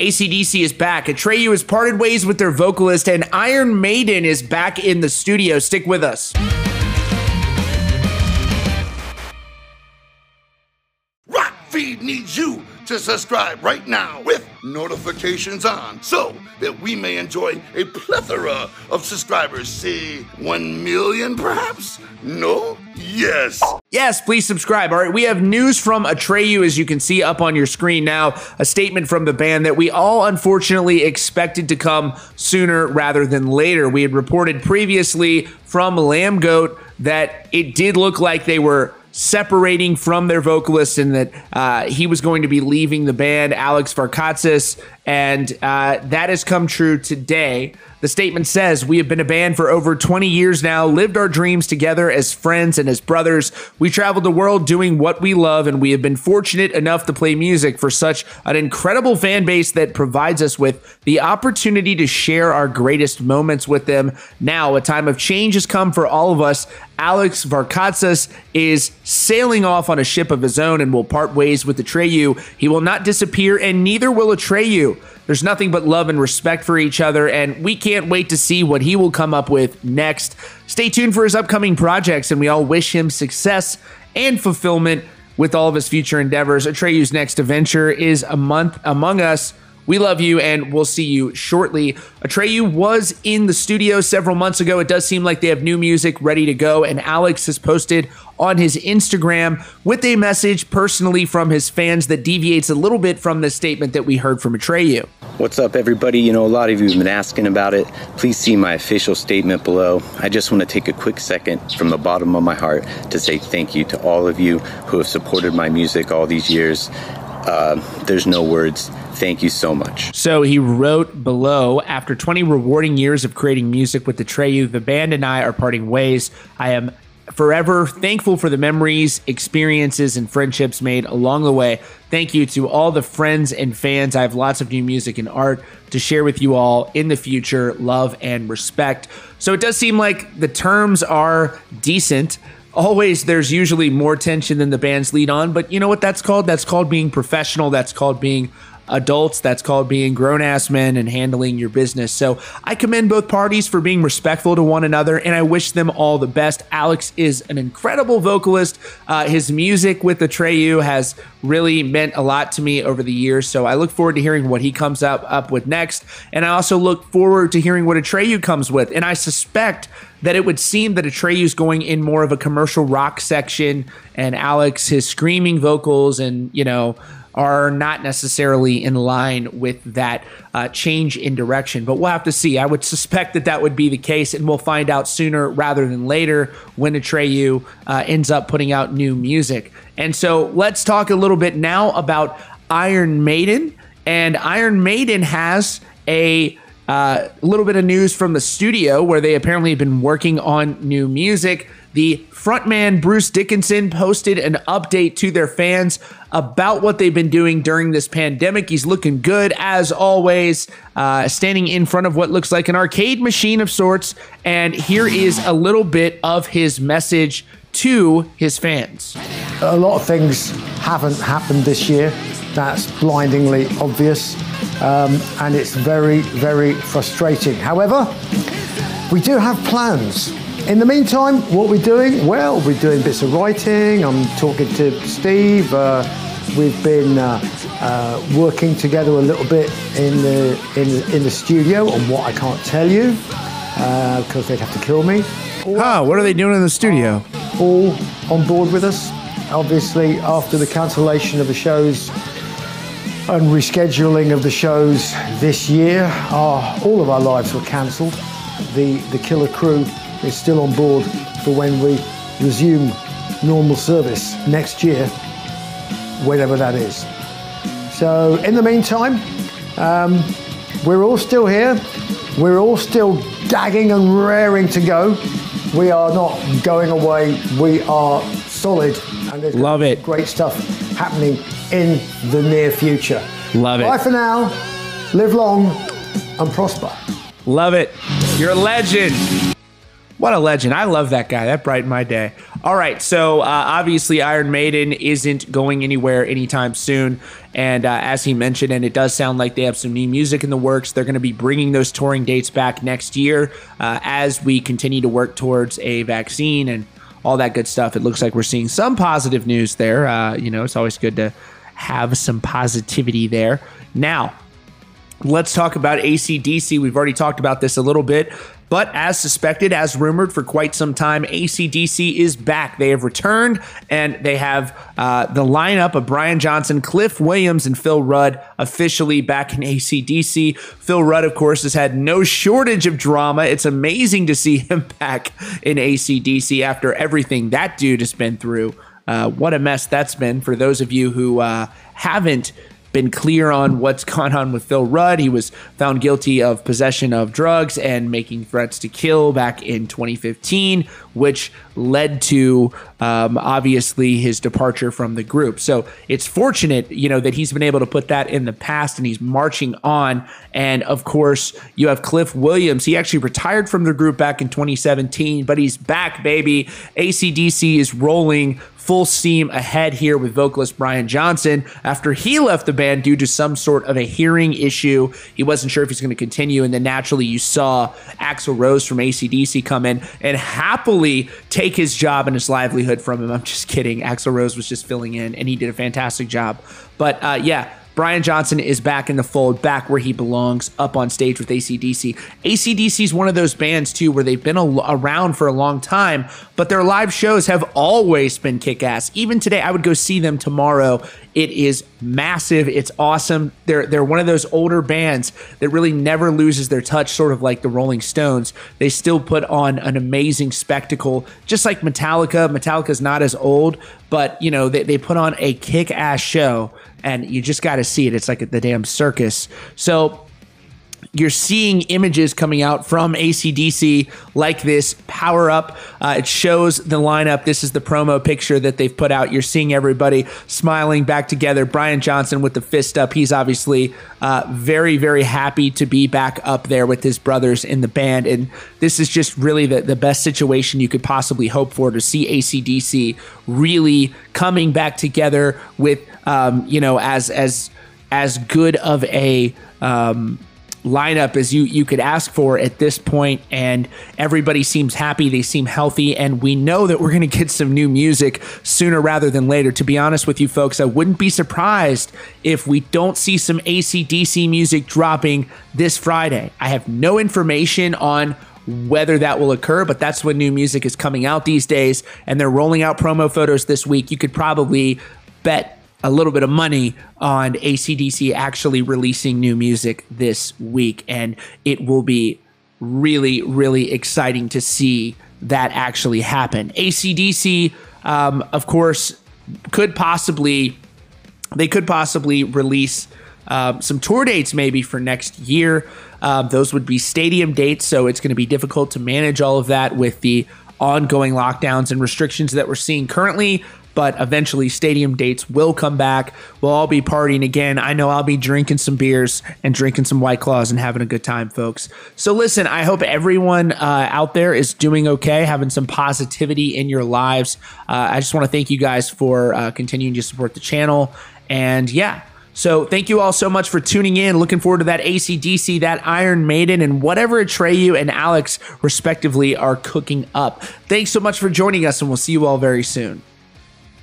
ACDC is back. Atreyu has parted ways with their vocalist, and Iron Maiden is back in the studio. Stick with us. Rock Feed needs you to subscribe right now with notifications on so that we may enjoy a plethora of subscribers. Say 1 million perhaps? No? Yes. Yes, please subscribe. All right, we have news from Atreyu, as you can see up on your screen now. A statement from the band that we all unfortunately expected to come sooner rather than later. We had reported previously from Lambgoat that it did look like they were separating from their vocalist and that uh, he was going to be leaving the band, Alex Varkatzis, and uh, that has come true today. The statement says, We have been a band for over 20 years now, lived our dreams together as friends and as brothers. We traveled the world doing what we love, and we have been fortunate enough to play music for such an incredible fan base that provides us with the opportunity to share our greatest moments with them. Now, a time of change has come for all of us. Alex Varkatzis is sailing off on a ship of his own and will part ways with Atreyu. He will not disappear, and neither will Atreyu. There's nothing but love and respect for each other, and we can't wait to see what he will come up with next. Stay tuned for his upcoming projects, and we all wish him success and fulfillment with all of his future endeavors. Atreyu's next adventure is a month among us. We love you and we'll see you shortly. Atreyu was in the studio several months ago. It does seem like they have new music ready to go, and Alex has posted on his Instagram with a message personally from his fans that deviates a little bit from the statement that we heard from Atreyu. What's up, everybody? You know, a lot of you have been asking about it. Please see my official statement below. I just want to take a quick second from the bottom of my heart to say thank you to all of you who have supported my music all these years. Uh, there's no words. Thank you so much. So he wrote below After 20 rewarding years of creating music with Atreyu, the band and I are parting ways. I am forever thankful for the memories, experiences, and friendships made along the way. Thank you to all the friends and fans. I have lots of new music and art to share with you all in the future. Love and respect. So it does seem like the terms are decent. Always, there's usually more tension than the band's lead on, but you know what that's called? That's called being professional. That's called being adults. That's called being grown ass men and handling your business. So I commend both parties for being respectful to one another, and I wish them all the best. Alex is an incredible vocalist. Uh, his music with the Atreyu has really meant a lot to me over the years. So I look forward to hearing what he comes up up with next, and I also look forward to hearing what Atreyu comes with. And I suspect that it would seem that Atreyu's going in more of a commercial rock section, and Alex his screaming vocals and you know are not necessarily in line with that uh, change in direction. But we'll have to see. I would suspect that that would be the case, and we'll find out sooner rather than later when Atreyu uh, ends up putting out new music. And so let's talk a little bit now about Iron Maiden. And Iron Maiden has a uh, a little bit of news from the studio where they apparently have been working on new music. The frontman Bruce Dickinson posted an update to their fans about what they've been doing during this pandemic. He's looking good as always, uh, standing in front of what looks like an arcade machine of sorts. And here is a little bit of his message to his fans. A lot of things haven't happened this year. That's blindingly obvious. Um, and it's very, very frustrating. However, we do have plans. In the meantime, what we're doing? Well, we're doing bits of writing. I'm talking to Steve. Uh, we've been uh, uh, working together a little bit in the in the, in the studio on what I can't tell you because they'd have to kill me. Ah, what are they doing in the studio? All on board with us. Obviously, after the cancellation of the shows and rescheduling of the shows this year, our, all of our lives were cancelled. The the Killer Krew is still on board for when we resume normal service next year, whenever that is. So, in the meantime, um, we're all still here. We're all still gagging and raring to go. We are not going away. We are solid. And there's Love it. Great stuff happening in the near future. Love it. Bye for now. Live long and prosper. Love it. You're a legend. What a legend. I love that guy. That brightened my day. All right. So, uh, obviously, Iron Maiden isn't going anywhere anytime soon. And uh, as he mentioned, and it does sound like they have some new music in the works, they're going to be bringing those touring dates back next year uh, as we continue to work towards a vaccine and all that good stuff. It looks like we're seeing some positive news there. Uh, you know, it's always good to have some positivity there. Now, let's talk about ACDC. We've already talked about this a little bit. But as suspected, as rumored for quite some time, ACDC is back. They have returned and they have uh, the lineup of Brian Johnson, Cliff Williams, and Phil Rudd officially back in ACDC. Phil Rudd, of course, has had no shortage of drama. It's amazing to see him back in ACDC after everything that dude has been through. Uh, what a mess that's been for those of you who uh, haven't been clear on what's gone on with Phil Rudd. He was found guilty of possession of drugs and making threats to kill back in 2015, which led to um, obviously his departure from the group. So it's fortunate, you know, that he's been able to put that in the past and he's marching on. And of course, you have Cliff Williams. He actually retired from the group back in 2017, but he's back, baby. ACDC is rolling full steam ahead here with vocalist Brian Johnson after he left the band due to some sort of a hearing issue. He wasn't sure if he's going to continue. And then naturally, you saw Axl Rose from ACDC come in and happily take his job and his livelihood from him. I'm just kidding. Axl Rose was just filling in and he did a fantastic job. But uh, yeah, Brian Johnson is back in the fold, back where he belongs, up on stage with ACDC. ACDC is one of those bands, too, where they've been a, around for a long time, but their live shows have always been kick ass. Even today, I would go see them tomorrow. It is massive. It's awesome. They're, they're one of those older bands that really never loses their touch, sort of like the Rolling Stones. They still put on an amazing spectacle, just like Metallica. Metallica's not as old, but, you know, they, they put on a kick ass show and you just got to see it. It's like the damn circus. So you're seeing images coming out from ACDC like this power up. Uh, it shows the lineup. This is the promo picture that they've put out. You're seeing everybody smiling back together. Brian Johnson with the fist up. He's obviously uh, very, very happy to be back up there with his brothers in the band. And this is just really the, the best situation you could possibly hope for to see ACDC really coming back together with, um, you know, as, as, as good of a, um, lineup as you you could ask for at this point and everybody seems happy they seem healthy and we know that we're going to get some new music sooner rather than later to be honest with you folks i wouldn't be surprised if we don't see some acdc music dropping this friday i have no information on whether that will occur, but that's when new music is coming out these days, and they're rolling out promo photos this week. You could probably bet a little bit of money on ACDC actually releasing new music this week. And it will be really, really exciting to see that actually happen. ACDC, um, of course, could possibly, they could possibly release um, some tour dates maybe for next year. Um, those would be stadium dates, so it's going to be difficult to manage all of that with the ongoing lockdowns and restrictions that we're seeing currently but eventually stadium dates will come back. We'll all be partying again. I know I'll be drinking some beers and drinking some White Claws and having a good time, folks. So, listen, I hope everyone uh, out there is doing okay, having some positivity in your lives. Uh, I just want to thank you guys for uh, continuing to support the channel. And yeah, so thank you all so much for tuning in. Looking forward to that ACDC, that Iron Maiden, and whatever Atreyu and Alex respectively are cooking up. Thanks so much for joining us, and we'll see you all very soon.